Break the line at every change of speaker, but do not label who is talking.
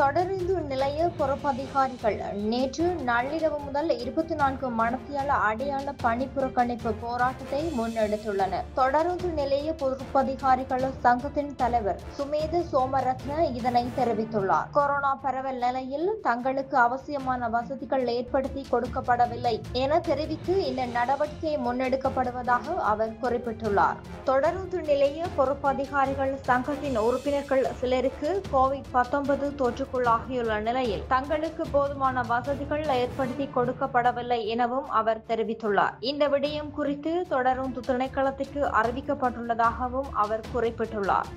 தொடருந்து நிலைய பொறுப்பதிகாரிகள் நேற்று நள்ளிரவு முதல் இருபத்தி நான்கு மணத்தியால அடையாள பணி புறக்கணிப்பு போராட்டத்தை முன்னெடுத்துள்ளனர். தொடருந்து நிலைய பொறுப்பதிகாரிகள் சங்கத்தின் தலைவர் சுமேத சோமரத்ன இதனை தெரிவித்துள்ளார். கொரோனா பரவல் நிலையில் தங்களுக்கு அவசியமான வசதிகள் ஏற்படுத்தி கொடுக்கப்படவில்லை என தெரிவித்து இந்த நடவடிக்கை முன்னெடுக்கப்படுவதாக அவர் குறிப்பிட்டுள்ளார். தொடருந்து நிலைய பொறுப்பதிகாரிகள் சங்கத்தின் உறுப்பினர்கள் சிலருக்கு கோவிட் பத்தொன்பது தொற்று பாதிப்புக்குள்ளாகியுள்ள நிலையில் தங்களுக்கு போதுமான வசதிகள் ஏற்படுத்தி கொடுக்கப்படவில்லை எனவும் அவர் தெரிவித்துள்ளார். இந்த விடயம் குறித்து தொடரும் திணைக்களத்திற்கு அறிவிக்கப்பட்டுள்ளதாகவும் அவர் குறிப்பிட்டுள்ளார்.